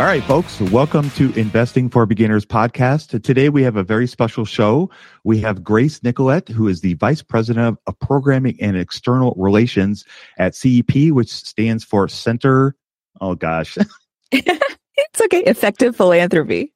All right, folks, welcome to Investing for Beginners podcast. Today we have a very special show. We have Grace Nicolette, who is the Vice President of Programming and External Relations at CEP, which stands for Center. Oh gosh. it's okay. Effective philanthropy.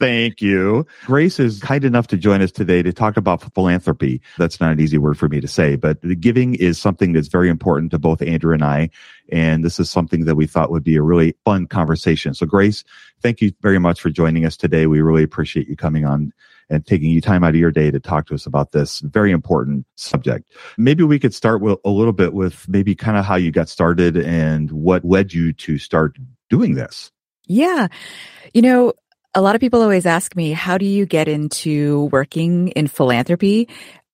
Thank you. Grace is kind enough to join us today to talk about philanthropy. That's not an easy word for me to say, but the giving is something that's very important to both Andrew and I. And this is something that we thought would be a really fun conversation. So Grace, thank you very much for joining us today. We really appreciate you coming on and taking you time out of your day to talk to us about this very important subject. Maybe we could start with a little bit with maybe kind of how you got started and what led you to start doing this. Yeah. You know, a lot of people always ask me, how do you get into working in philanthropy?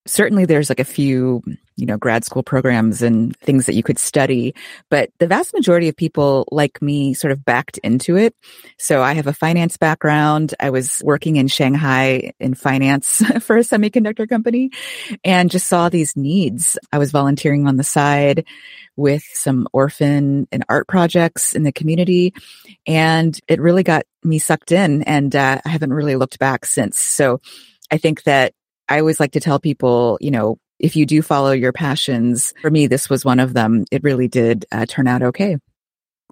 Certainly there's like a few, you know, grad school programs and things that you could study, but the vast majority of people like me sort of backed into it. So I have a finance background. I was working in Shanghai in finance for a semiconductor company and just saw these needs. I was volunteering on the side with some orphan and art projects in the community. And it really got me sucked in and uh, I haven't really looked back since. So I think that I always like to tell people, you know, if you do follow your passions, for me, this was one of them. It really did uh, turn out okay.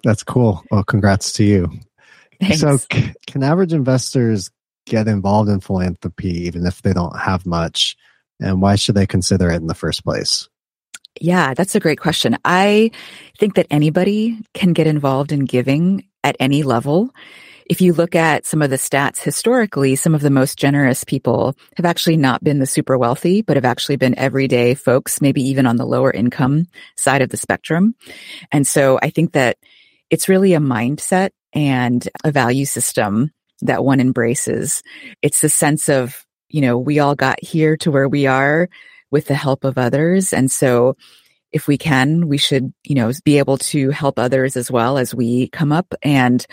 That's cool. Well, congrats to you. Thanks. So, c- can average investors get involved in philanthropy even if they don't have much? And why should they consider it in the first place? Yeah, that's a great question. I think that anybody can get involved in giving at any level. If you look at some of the stats historically, some of the most generous people have actually not been the super wealthy, but have actually been everyday folks, maybe even on the lower income side of the spectrum. And so I think that it's really a mindset and a value system that one embraces. It's the sense of, you know, we all got here to where we are with the help of others. And so if we can, we should, you know, be able to help others as well as we come up and,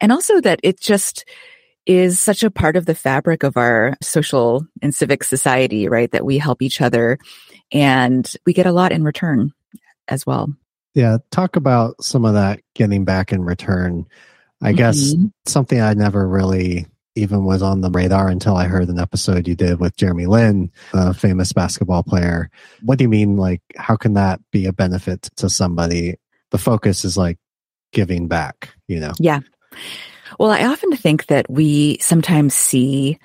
and also that it just is such a part of the fabric of our social and civic society, right? That we help each other and we get a lot in return as well. Yeah. Talk about some of that getting back in return. I mm-hmm. guess something I never really even was on the radar until I heard an episode you did with Jeremy Lin, a famous basketball player. What do you mean? Like, how can that be a benefit to somebody? The focus is like giving back, you know? Yeah. Well, I often think that we sometimes see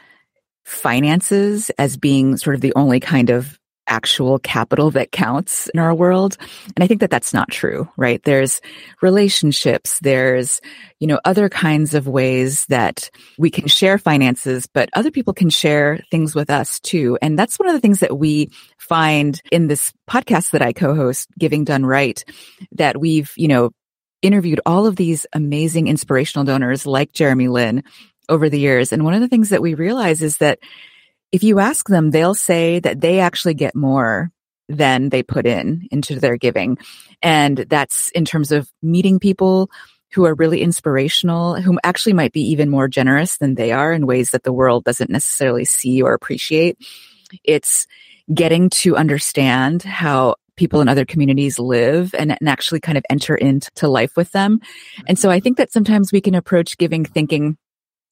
finances as being sort of the only kind of actual capital that counts in our world. And I think that that's not true, right? There's relationships, there's, you know, other kinds of ways that we can share finances, but other people can share things with us too. And that's one of the things that we find in this podcast that I co-host, Giving Done Right, that we've, you know, interviewed all of these amazing inspirational donors like Jeremy Lin over the years. And one of the things that we realize is that if you ask them, they'll say that they actually get more than they put in into their giving. And that's in terms of meeting people who are really inspirational, who actually might be even more generous than they are in ways that the world doesn't necessarily see or appreciate. It's getting to understand how people in other communities live and, and actually kind of enter into life with them. And so I think that sometimes we can approach giving thinking,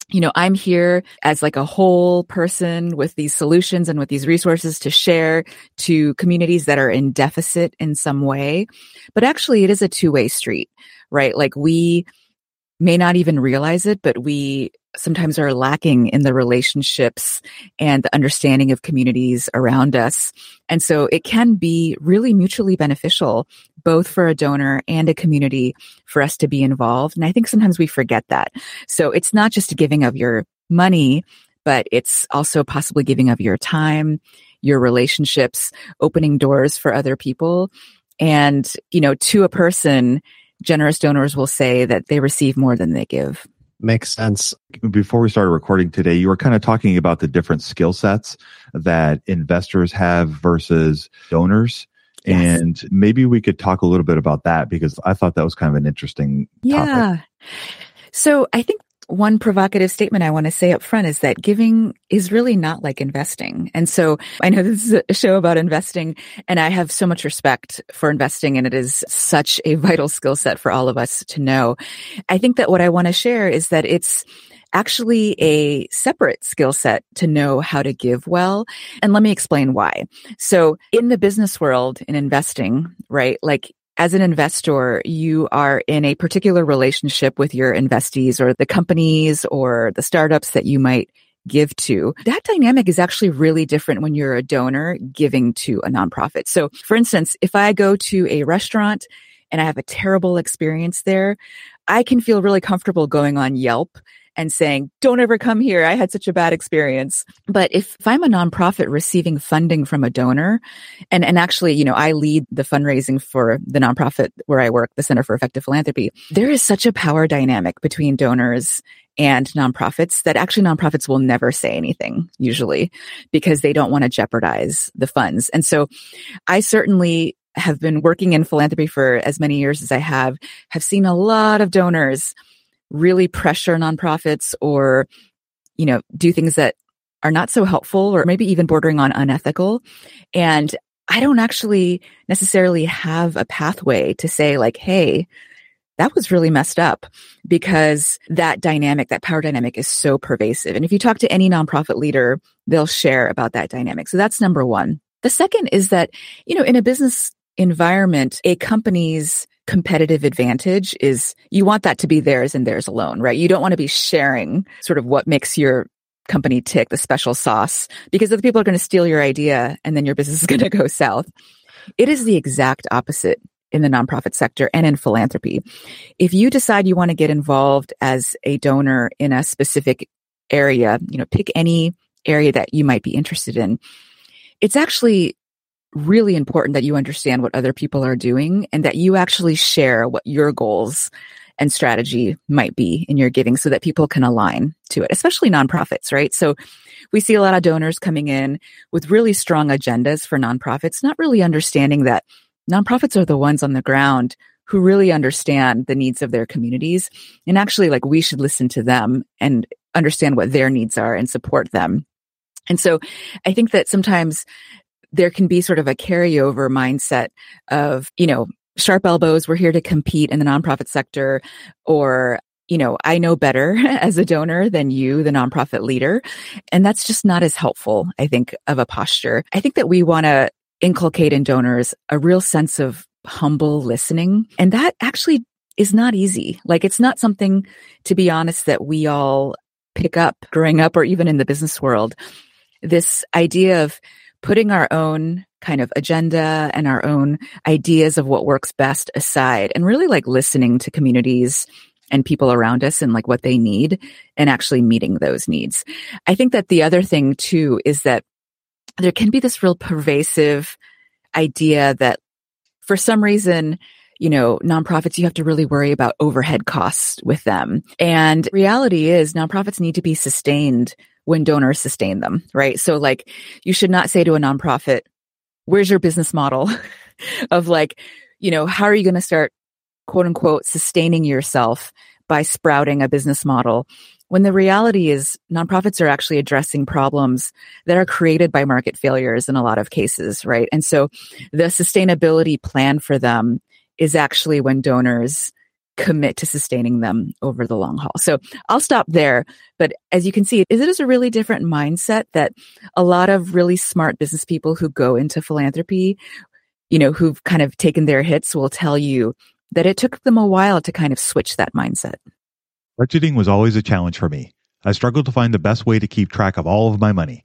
you know, I'm here as like a whole person with these solutions and with these resources to share to communities that are in deficit in some way. But actually it is a two way street, right? Like we may not even realize it, but we sometimes are lacking in the relationships and the understanding of communities around us. And so it can be really mutually beneficial, both for a donor and a community for us to be involved. And I think sometimes we forget that. So it's not just a giving of your money, but it's also possibly giving of your time, your relationships, opening doors for other people. And, you know, to a person, generous donors will say that they receive more than they give. Makes sense. Before we started recording today, you were kind of talking about the different skill sets that investors have versus donors. Yes. And maybe we could talk a little bit about that because I thought that was kind of an interesting topic. Yeah. So I think one provocative statement I want to say up front is that giving is really not like investing. And so I know this is a show about investing and I have so much respect for investing and it is such a vital skill set for all of us to know. I think that what I want to share is that it's actually a separate skill set to know how to give well. And let me explain why. So in the business world, in investing, right? Like as an investor, you are in a particular relationship with your investees or the companies or the startups that you might give to. That dynamic is actually really different when you're a donor giving to a nonprofit. So for instance, if I go to a restaurant and I have a terrible experience there, I can feel really comfortable going on Yelp and saying, don't ever come here. I had such a bad experience. But if, if I'm a nonprofit receiving funding from a donor, and, and actually, you know, I lead the fundraising for the nonprofit where I work, the Center for Effective Philanthropy, there is such a power dynamic between donors and nonprofits that actually nonprofits will never say anything usually because they don't want to jeopardize the funds. And so I certainly have been working in philanthropy for as many years as I have, have seen a lot of donors really pressure nonprofits or, you know, do things that are not so helpful or maybe even bordering on unethical. And I don't actually necessarily have a pathway to say like, Hey, that was really messed up because that dynamic, that power dynamic is so pervasive. And if you talk to any nonprofit leader, they'll share about that dynamic. So that's number one. The second is that, you know, in a business environment, a company's competitive advantage is you want that to be theirs and theirs alone, right? You don't want to be sharing sort of what makes your company tick, the special sauce, because other people are going to steal your idea and then your business is going to go south. It is the exact opposite in the nonprofit sector and in philanthropy. If you decide you want to get involved as a donor in a specific area, you know, pick any area that you might be interested in. It's actually really important that you understand what other people are doing and that you actually share what your goals and strategy might be in your giving so that people can align to it, especially nonprofits, right? So we see a lot of donors coming in with really strong agendas for nonprofits, not really understanding that nonprofits are the ones on the ground who really understand the needs of their communities. And actually, like, we should listen to them and understand what their needs are and support them. And so I think that sometimes there can be sort of a carryover mindset of, you know, sharp elbows, we're here to compete in the nonprofit sector, or, you know, I know better as a donor than you, the nonprofit leader. And that's just not as helpful, I think, of a posture. I think that we want to inculcate in donors a real sense of humble listening. And that actually is not easy. Like it's not something, to be honest, that we all pick up growing up or even in the business world. This idea of putting our own kind of agenda and our own ideas of what works best aside and really like listening to communities and people around us and like what they need and actually meeting those needs. I think that the other thing too is that there can be this real pervasive idea that for some reason, you know, nonprofits, you have to really worry about overhead costs with them. And reality is nonprofits need to be sustained when donors sustain them, right? So like you should not say to a nonprofit, where's your business model of like, you know, how are you going to start quote unquote sustaining yourself by sprouting a business model when the reality is nonprofits are actually addressing problems that are created by market failures in a lot of cases, right? And so the sustainability plan for them is actually when donors commit to sustaining them over the long haul. So I'll stop there. But as you can see, it is a really different mindset that a lot of really smart business people who go into philanthropy, you know, who've kind of taken their hits will tell you that it took them a while to kind of switch that mindset. Budgeting was always a challenge for me. I struggled to find the best way to keep track of all of my money,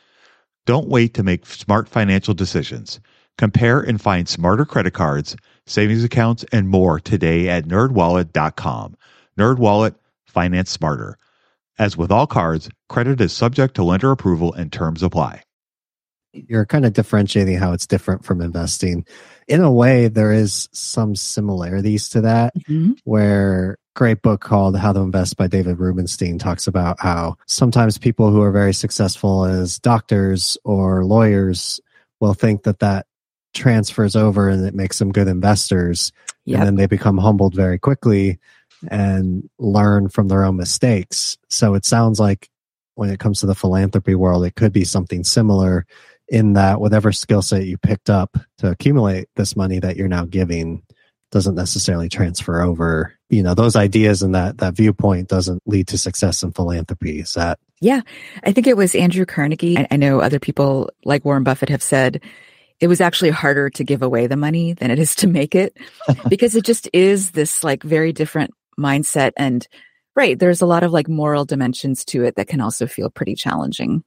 Don't wait to make smart financial decisions. Compare and find smarter credit cards, savings accounts, and more today at nerdwallet.com. Nerdwallet, finance smarter. As with all cards, credit is subject to lender approval and terms apply. You're kind of differentiating how it's different from investing. In a way, there is some similarities to that, Mhm. where great book called How to Invest by David Rubenstein talks about how sometimes people who are very successful as doctors or lawyers will think that that transfers over and it makes them good investors. Yep. And then they become humbled very quickly and learn from their own mistakes. So it sounds like when it comes to the philanthropy world, it could be something similar in that whatever skill set you picked up to accumulate this money that you're now giving doesn't necessarily transfer over. You know, those ideas and that that viewpoint doesn't lead to success in philanthropy. Is that Yeah, I think it was Andrew Carnegie. I, I know other people like Warren Buffett have said it was actually harder to give away the money than it is to make it because it just is this like very different mindset. And right, there's a lot of like moral dimensions to it that can also feel pretty challenging.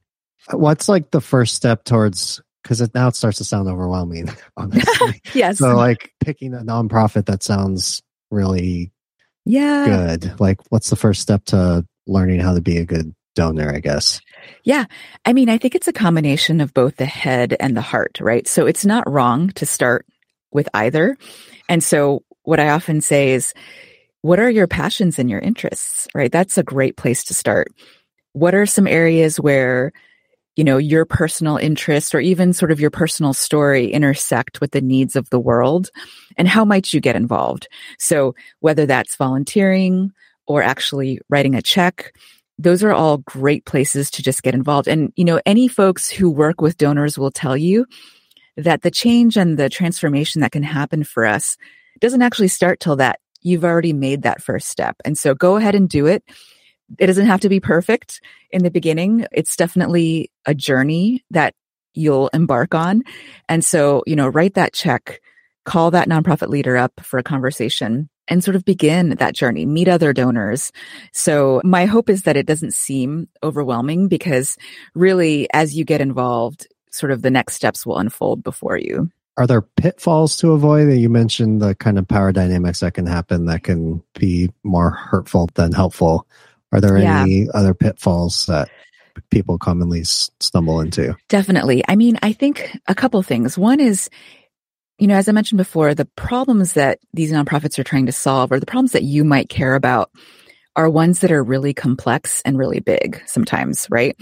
Uh, what's like the first step towards because it now it starts to sound overwhelming, honestly. Yes. so like picking a nonprofit that sounds really yeah. good. Like what's the first step to learning how to be a good donor, I guess? Yeah. I mean, I think it's a combination of both the head and the heart, right? So it's not wrong to start with either. And so what I often say is, what are your passions and your interests, right? That's a great place to start. What are some areas where, you know, your personal interests or even sort of your personal story intersect with the needs of the world? And how might you get involved? So whether that's volunteering or actually writing a check, those are all great places to just get involved. And, you know, any folks who work with donors will tell you that the change and the transformation that can happen for us doesn't actually start till that you've already made that first step. And so go ahead and do it. It doesn't have to be perfect in the beginning. It's definitely a journey that you'll embark on. And so, you know, write that check, call that nonprofit leader up for a conversation and sort of begin that journey, meet other donors. So my hope is that it doesn't seem overwhelming because really as you get involved, sort of the next steps will unfold before you. Are there pitfalls to avoid? You mentioned the kind of power dynamics that can happen that can be more hurtful than helpful. Are there yeah. any other pitfalls that people commonly stumble into? Definitely. I mean, I think a couple things. One is you know, as I mentioned before, the problems that these nonprofits are trying to solve or the problems that you might care about are ones that are really complex and really big sometimes, right?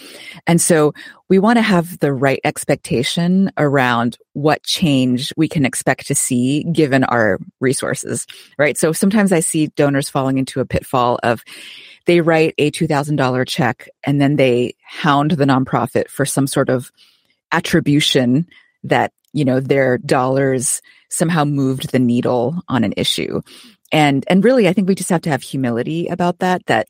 And so we want to have the right expectation around what change we can expect to see given our resources, right? So sometimes I see donors falling into a pitfall of they write a $2,000 check and then they hound the nonprofit for some sort of attribution that you know, their dollars somehow moved the needle on an issue. And, and really, I think we just have to have humility about that, that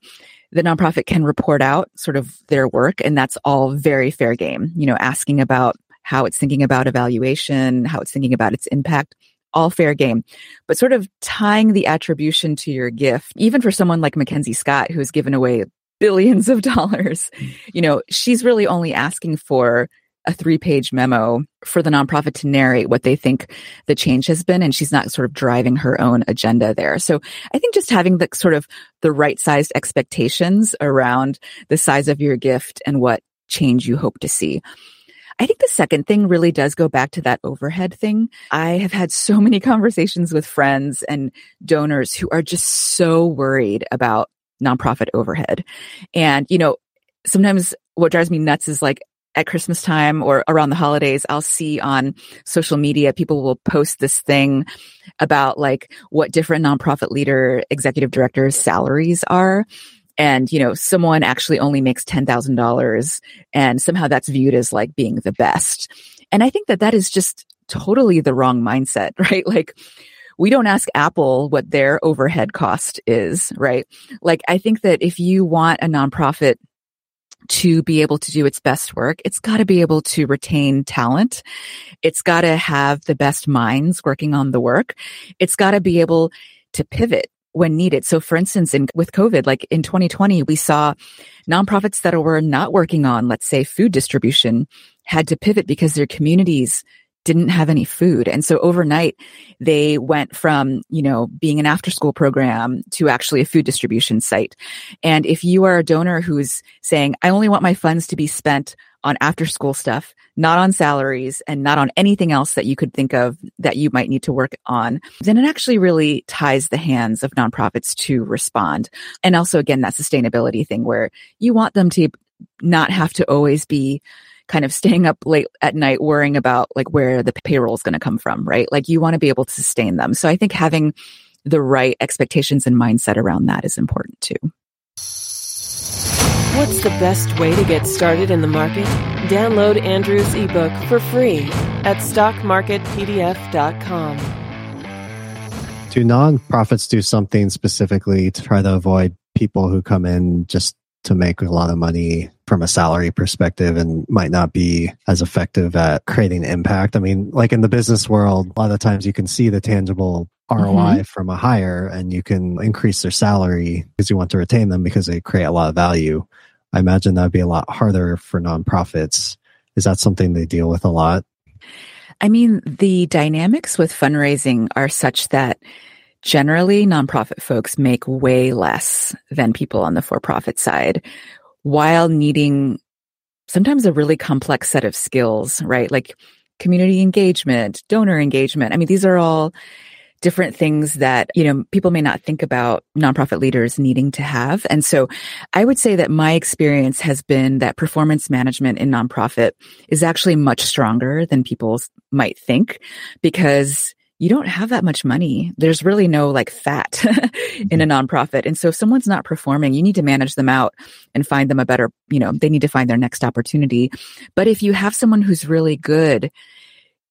the nonprofit can report out sort of their work. And that's all very fair game, you know, asking about how it's thinking about evaluation, how it's thinking about its impact, all fair game. But sort of tying the attribution to your gift, even for someone like Mackenzie Scott, who's given away billions of dollars, hmm. you know, she's really only asking for a three page memo for the nonprofit to narrate what they think the change has been. And she's not sort of driving her own agenda there. So I think just having the sort of the right sized expectations around the size of your gift and what change you hope to see. I think the second thing really does go back to that overhead thing. I have had so many conversations with friends and donors who are just so worried about nonprofit overhead. And, you know, sometimes what drives me nuts is like at Christmas time or around the holidays, I'll see on social media, people will post this thing about like what different nonprofit leader executive directors salaries are. And, you know, someone actually only makes $10,000 and somehow that's viewed as like being the best. And I think that that is just totally the wrong mindset, right? Like, we don't ask Apple what their overhead cost is, right? Like, I think that if you want a nonprofit to be able to do its best work, it's got to be able to retain talent. It's got to have the best minds working on the work. It's got to be able to pivot when needed. So for instance, in, with COVID, like in 2020, we saw nonprofits that were not working on, let's say, food distribution had to pivot because their communities didn't have any food. And so overnight, they went from, you know, being an after school program to actually a food distribution site. And if you are a donor who's saying, I only want my funds to be spent on after school stuff, not on salaries and not on anything else that you could think of that you might need to work on, then it actually really ties the hands of nonprofits to respond. And also, again, that sustainability thing where you want them to not have to always be kind of staying up late at night worrying about like where the payroll is going to come from, right? Like you want to be able to sustain them. So I think having the right expectations and mindset around that is important too. What's the best way to get started in the market? Download Andrew's ebook for free at stockmarketpdf.com. Do nonprofits do something specifically to try to avoid people who come in just to make a lot of money from a salary perspective and might not be as effective at creating impact. I mean, like in the business world, a lot of times you can see the tangible ROI mm-hmm. from a hire and you can increase their salary because you want to retain them because they create a lot of value. I imagine that would be a lot harder for nonprofits. Is that something they deal with a lot? I mean, the dynamics with fundraising are such that generally nonprofit folks make way less than people on the for profit side while needing sometimes a really complex set of skills, right? Like community engagement, donor engagement. I mean, these are all different things that, you know, people may not think about nonprofit leaders needing to have. And so I would say that my experience has been that performance management in nonprofit is actually much stronger than people might think because you don't have that much money. There's really no like fat in a mm-hmm. nonprofit. And so if someone's not performing, you need to manage them out and find them a better, you know, they need to find their next opportunity. But if you have someone who's really good,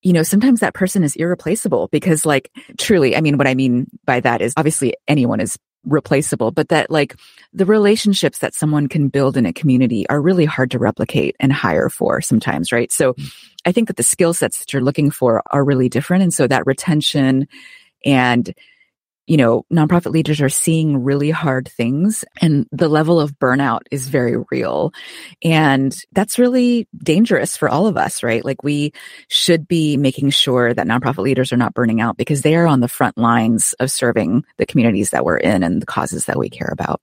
you know, sometimes that person is irreplaceable because like truly, I mean, what I mean by that is obviously anyone is replaceable, but that like the relationships that someone can build in a community are really hard to replicate and hire for sometimes, right? So mm. I think that the skill sets that you're looking for are really different. And so that retention and you know, nonprofit leaders are seeing really hard things and the level of burnout is very real. And that's really dangerous for all of us, right? Like we should be making sure that nonprofit leaders are not burning out because they are on the front lines of serving the communities that we're in and the causes that we care about.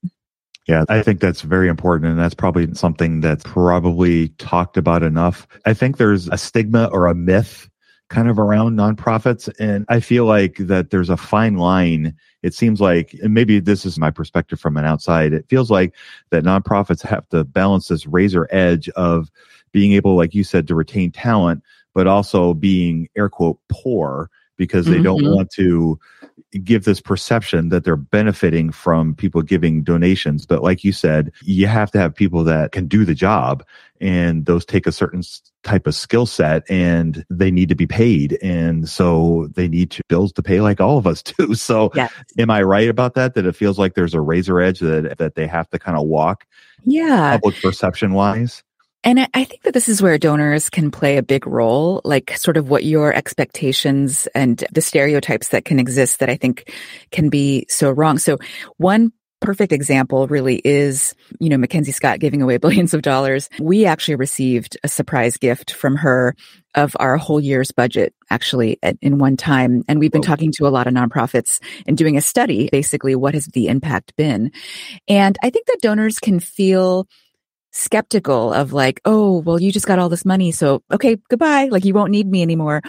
Yeah, I think that's very important. And that's probably something that's probably talked about enough. I think there's a stigma or a myth kind of around nonprofits. And I feel like that there's a fine line. It seems like, and maybe this is my perspective from an outside, it feels like that nonprofits have to balance this razor edge of being able, like you said, to retain talent, but also being air quote poor because they mm-hmm. don't want to give this perception that they're benefiting from people giving donations. But like you said, you have to have people that can do the job and those take a certain type of skill set and they need to be paid. And so they need to bills to pay like all of us do. So yes. am I right about that? That it feels like there's a razor edge that, that they have to kind of walk? Yeah. Public perception wise? And I think that this is where donors can play a big role, like sort of what your expectations and the stereotypes that can exist that I think can be so wrong. So one perfect example really is, you know, Mackenzie Scott giving away billions of dollars. We actually received a surprise gift from her of our whole year's budget actually at, in one time. And we've been talking to a lot of nonprofits and doing a study, basically, what has the impact been? And I think that donors can feel skeptical of like, oh, well, you just got all this money. So, okay, goodbye. Like you won't need me anymore.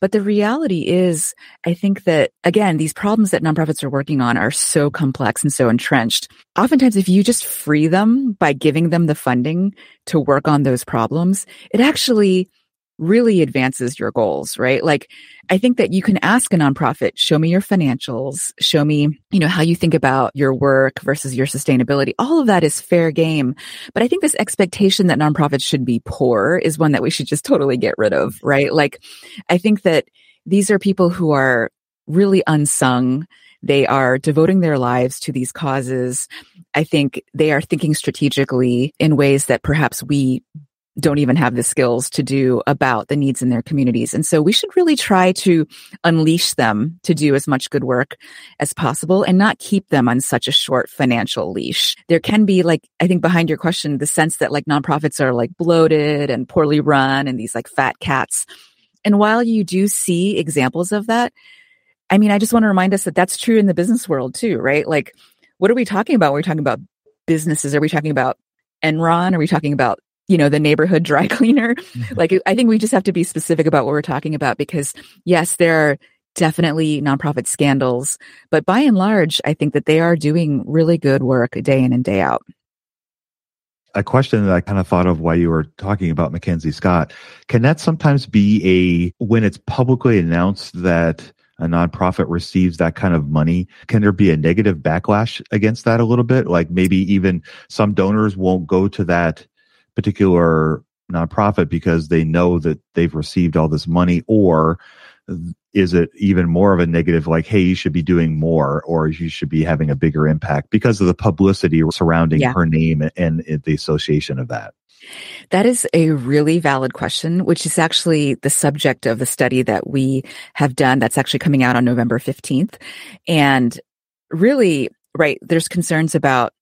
But the reality is, I think that again, these problems that nonprofits are working on are so complex and so entrenched. Oftentimes, if you just free them by giving them the funding to work on those problems, it actually really advances your goals, right? Like, I think that you can ask a nonprofit, show me your financials, show me, you know, how you think about your work versus your sustainability. All of that is fair game. But I think this expectation that nonprofits should be poor is one that we should just totally get rid of, right? Like, I think that these are people who are really unsung. They are devoting their lives to these causes. I think they are thinking strategically in ways that perhaps we don't even have the skills to do about the needs in their communities. And so we should really try to unleash them to do as much good work as possible and not keep them on such a short financial leash. There can be like, I think behind your question, the sense that like nonprofits are like bloated and poorly run and these like fat cats. And while you do see examples of that, I mean, I just want to remind us that that's true in the business world too, right? Like, what are we talking about? We're talking about businesses. Are we talking about Enron? Are we talking about you know, the neighborhood dry cleaner. Mm-hmm. like, I think we just have to be specific about what we're talking about because yes, there are definitely nonprofit scandals, but by and large, I think that they are doing really good work day in and day out. A question that I kind of thought of while you were talking about Mackenzie Scott, can that sometimes be a, when it's publicly announced that a nonprofit receives that kind of money, can there be a negative backlash against that a little bit? Like maybe even some donors won't go to that particular nonprofit because they know that they've received all this money or is it even more of a negative like hey you should be doing more or you should be having a bigger impact because of the publicity surrounding yeah. her name and the association of that that is a really valid question, which is actually the subject of the study that we have done that's actually coming out on November 15th. And really, right, there's concerns about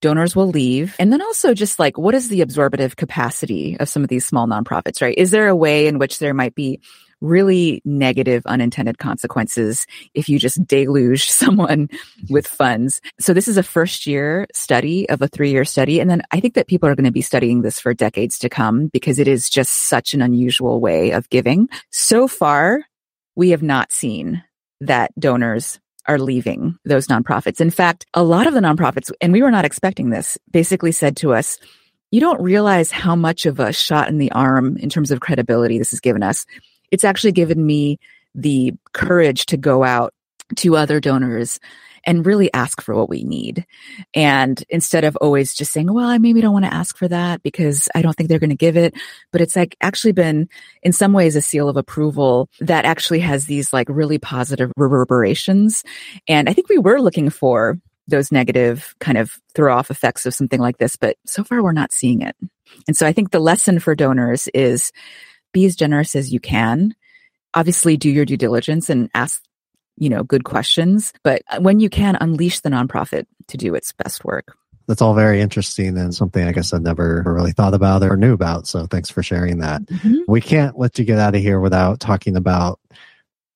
donors will leave. And then also just like, what is the absorptive capacity of some of these small nonprofits, right? Is there a way in which there might be really negative unintended consequences if you just deluge someone with funds. So this is a first year study of a three year study. And then I think that people are going to be studying this for decades to come because it is just such an unusual way of giving. So far, we have not seen that donors are leaving those nonprofits. In fact, a lot of the nonprofits, and we were not expecting this, basically said to us, you don't realize how much of a shot in the arm in terms of credibility this has given us. It's actually given me the courage to go out to other donors and really ask for what we need. And instead of always just saying, well, I maybe don't want to ask for that because I don't think they're going to give it. But it's like actually been in some ways a seal of approval that actually has these like really positive reverberations. And I think we were looking for those negative kind of throw off effects of something like this, but so far we're not seeing it. And so I think the lesson for donors is be as generous as you can. Obviously do your due diligence and ask, you know, good questions, but when you can unleash the nonprofit to do its best work. That's all very interesting and something I guess I never really thought about or knew about. So thanks for sharing that. Mm-hmm. We can't let you get out of here without talking about,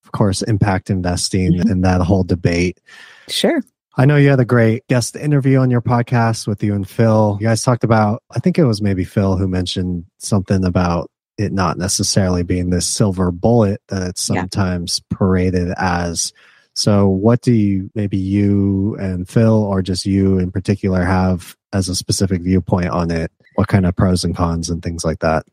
of course, impact investing mm-hmm. and that whole debate. Sure. I know you had a great guest interview on your podcast with you and Phil. You guys talked about, I think it was maybe Phil who mentioned something about it not necessarily being this silver bullet that it's sometimes yeah. paraded as. So, what do you, maybe you and Phil, or just you in particular, have as a specific viewpoint on it? What kind of pros and cons and things like that?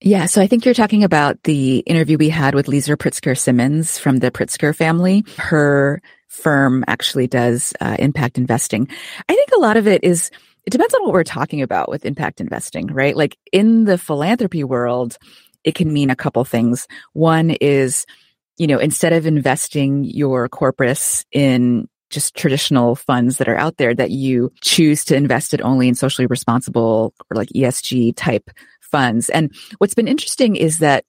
Yeah, so I think you're talking about the interview we had with Liesel Pritzker Simmons from the Pritzker family. Her firm actually does uh, impact investing. I think a lot of it is, it depends on what we're talking about with impact investing, right? Like in the philanthropy world, it can mean a couple things. One is, you know, instead of investing your corpus in just traditional funds that are out there that you choose to invest it only in socially responsible or like ESG type funds. And what's been interesting is that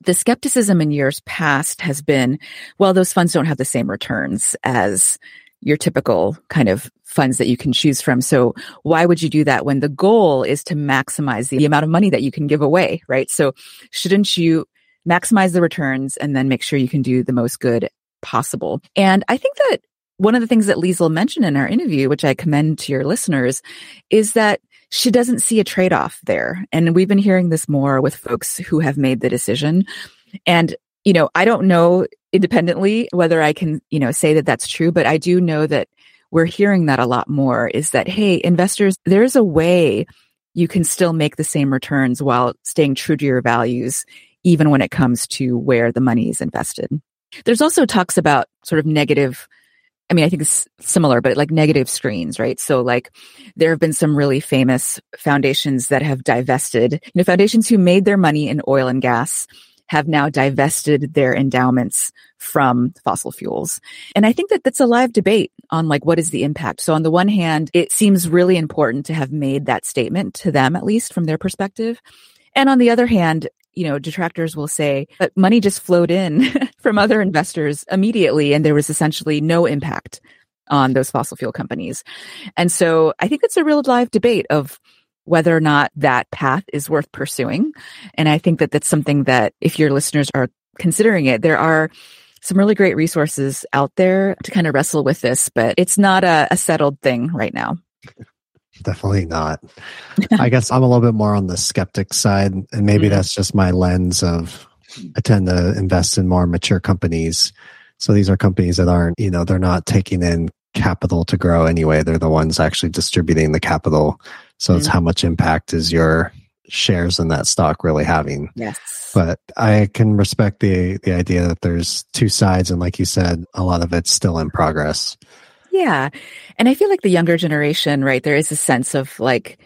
the skepticism in years past has been, well, those funds don't have the same returns as your typical kind of funds that you can choose from. So why would you do that when the goal is to maximize the amount of money that you can give away, right? So shouldn't you maximize the returns and then make sure you can do the most good possible? And I think that one of the things that Liesel mentioned in our interview, which I commend to your listeners, is that she doesn't see a trade off there. And we've been hearing this more with folks who have made the decision. And, you know, I don't know independently whether I can, you know, say that that's true, but I do know that we're hearing that a lot more is that, hey, investors, there's a way you can still make the same returns while staying true to your values, even when it comes to where the money is invested. There's also talks about sort of negative I mean, I think it's similar, but like negative screens, right? So like there have been some really famous foundations that have divested, you know, foundations who made their money in oil and gas have now divested their endowments from fossil fuels. And I think that that's a live debate on like what is the impact. So on the one hand, it seems really important to have made that statement to them, at least from their perspective. And on the other hand, you know, detractors will say that money just flowed in from other investors immediately and there was essentially no impact on those fossil fuel companies. And so I think it's a real live debate of whether or not that path is worth pursuing. And I think that that's something that if your listeners are considering it, there are some really great resources out there to kind of wrestle with this, but it's not a, a settled thing right now. Definitely not. I guess I'm a little bit more on the skeptic side, and maybe mm. that's just my lens of I tend to invest in more mature companies. So these are companies that aren't, you know, they're not taking in capital to grow anyway. They're the ones actually distributing the capital. So mm. it's how much impact is your shares in that stock really having. Yes. But I can respect the the idea that there's two sides and like you said, a lot of it's still in progress. Yeah. And I feel like the younger generation, right, there is a sense of like,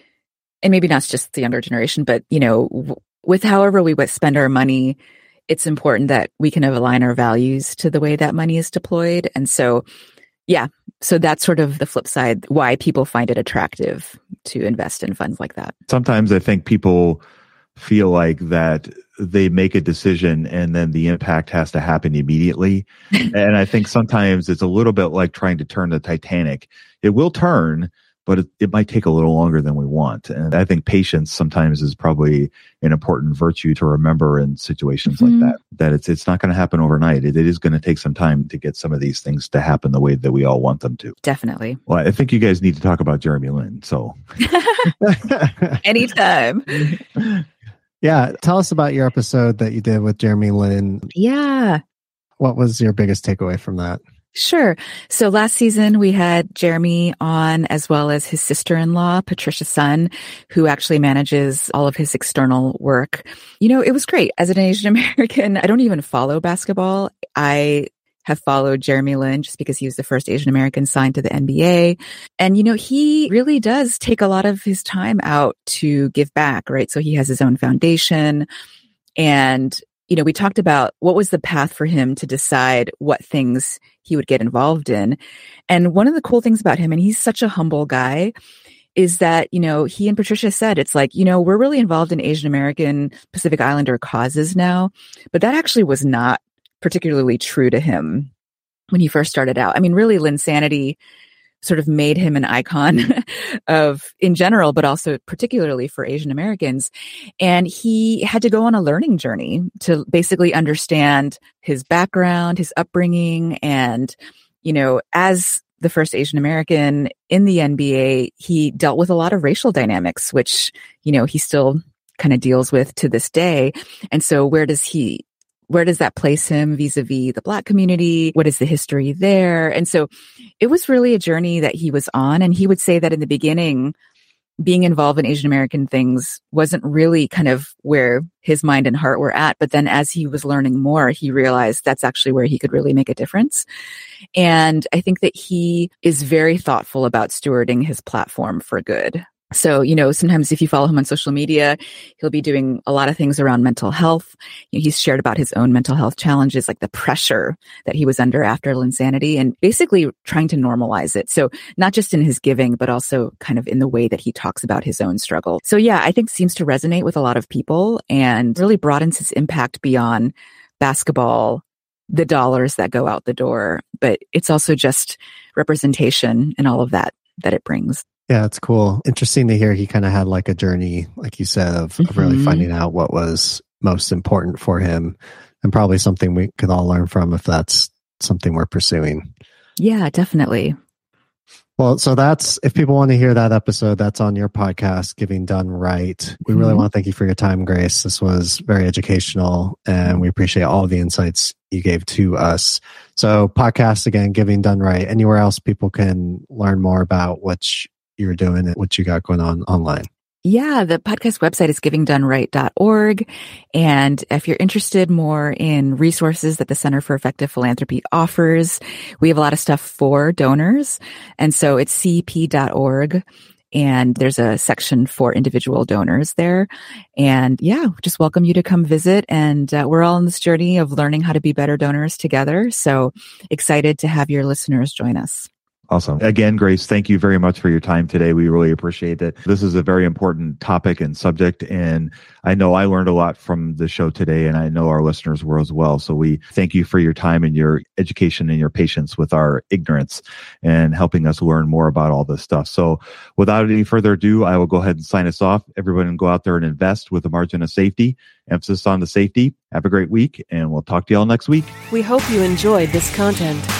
and maybe not just the younger generation, but, you know, w- with however we spend our money, it's important that we can align our values to the way that money is deployed. And so, yeah, so that's sort of the flip side why people find it attractive to invest in funds like that. Sometimes I think people feel like that they make a decision and then the impact has to happen immediately. and I think sometimes it's a little bit like trying to turn the Titanic. It will turn, but it, it, might take a little longer than we want. And I think patience sometimes is probably an important virtue to remember in situations mm-hmm. like that. That it's it's not going to happen overnight. It, it is going to take some time to get some of these things to happen the way that we all want them to. Definitely. Well, I think you guys need to talk about Jeremy Lin. So anytime. Yeah. Tell us about your episode that you did with Jeremy Lin. Yeah. What was your biggest takeaway from that? Sure. So last season we had Jeremy on as well as his sister-in-law, Patricia Sun, who actually manages all of his external work. You know, it was great. As an Asian American, I don't even follow basketball. I have followed Jeremy Lin just because he was the first Asian American signed to the NBA. And, you know, he really does take a lot of his time out to give back, right? So he has his own foundation and you know, we talked about what was the path for him to decide what things he would get involved in. And one of the cool things about him, and he's such a humble guy, is that, you know, he and Patricia said, it's like, you know, we're really involved in Asian American Pacific Islander causes now, but that actually was not particularly true to him when he first started out. I mean, really, Linsanity sort of made him an icon of in general, but also particularly for Asian Americans. And he had to go on a learning journey to basically understand his background, his upbringing. And, you know, as the first Asian American in the NBA, he dealt with a lot of racial dynamics, which, you know, he still kind of deals with to this day. And so where does he where does that place him vis-a-vis the black community? What is the history there? And so it was really a journey that he was on. And he would say that in the beginning, being involved in Asian American things wasn't really kind of where his mind and heart were at. But then as he was learning more, he realized that's actually where he could really make a difference. And I think that he is very thoughtful about stewarding his platform for good. So, you know, sometimes if you follow him on social media, he'll be doing a lot of things around mental health. You know, he's shared about his own mental health challenges, like the pressure that he was under after Linsanity and basically trying to normalize it. So not just in his giving, but also kind of in the way that he talks about his own struggle. So yeah, I think seems to resonate with a lot of people and really broadens his impact beyond basketball, the dollars that go out the door, but it's also just representation and all of that that it brings. Yeah, it's cool. Interesting to hear he kind of had like a journey, like you said, of, mm-hmm. of really mm-hmm. finding out what was most important for him and probably something we could all learn from if that's something we're pursuing. Yeah, definitely. Well, so that's if people want to hear that episode, that's on your podcast, Giving Done Right. We really mm-hmm. want to thank you for your time, Grace. This was very educational and we appreciate all the insights you gave to us. So, podcast again, Giving Done Right. Anywhere else people can learn more about which you're doing and what you got going on online. Yeah, the podcast website is givingdoneright.org. And if you're interested more in resources that the Center for Effective Philanthropy offers, we have a lot of stuff for donors. And so it's cep.org and there's a section for individual donors there. And yeah, just welcome you to come visit. And uh, we're all on this journey of learning how to be better donors together. So excited to have your listeners join us. Awesome. Again, Grace, thank you very much for your time today. We really appreciate it. This is a very important topic and subject. And I know I learned a lot from the show today, and I know our listeners were as well. So we thank you for your time and your education and your patience with our ignorance and helping us learn more about all this stuff. So without any further ado, I will go ahead and sign us off. Everyone go out there and invest with a margin of safety. Emphasis on the safety. Have a great week, and we'll talk to you all next week. We hope you enjoyed this content.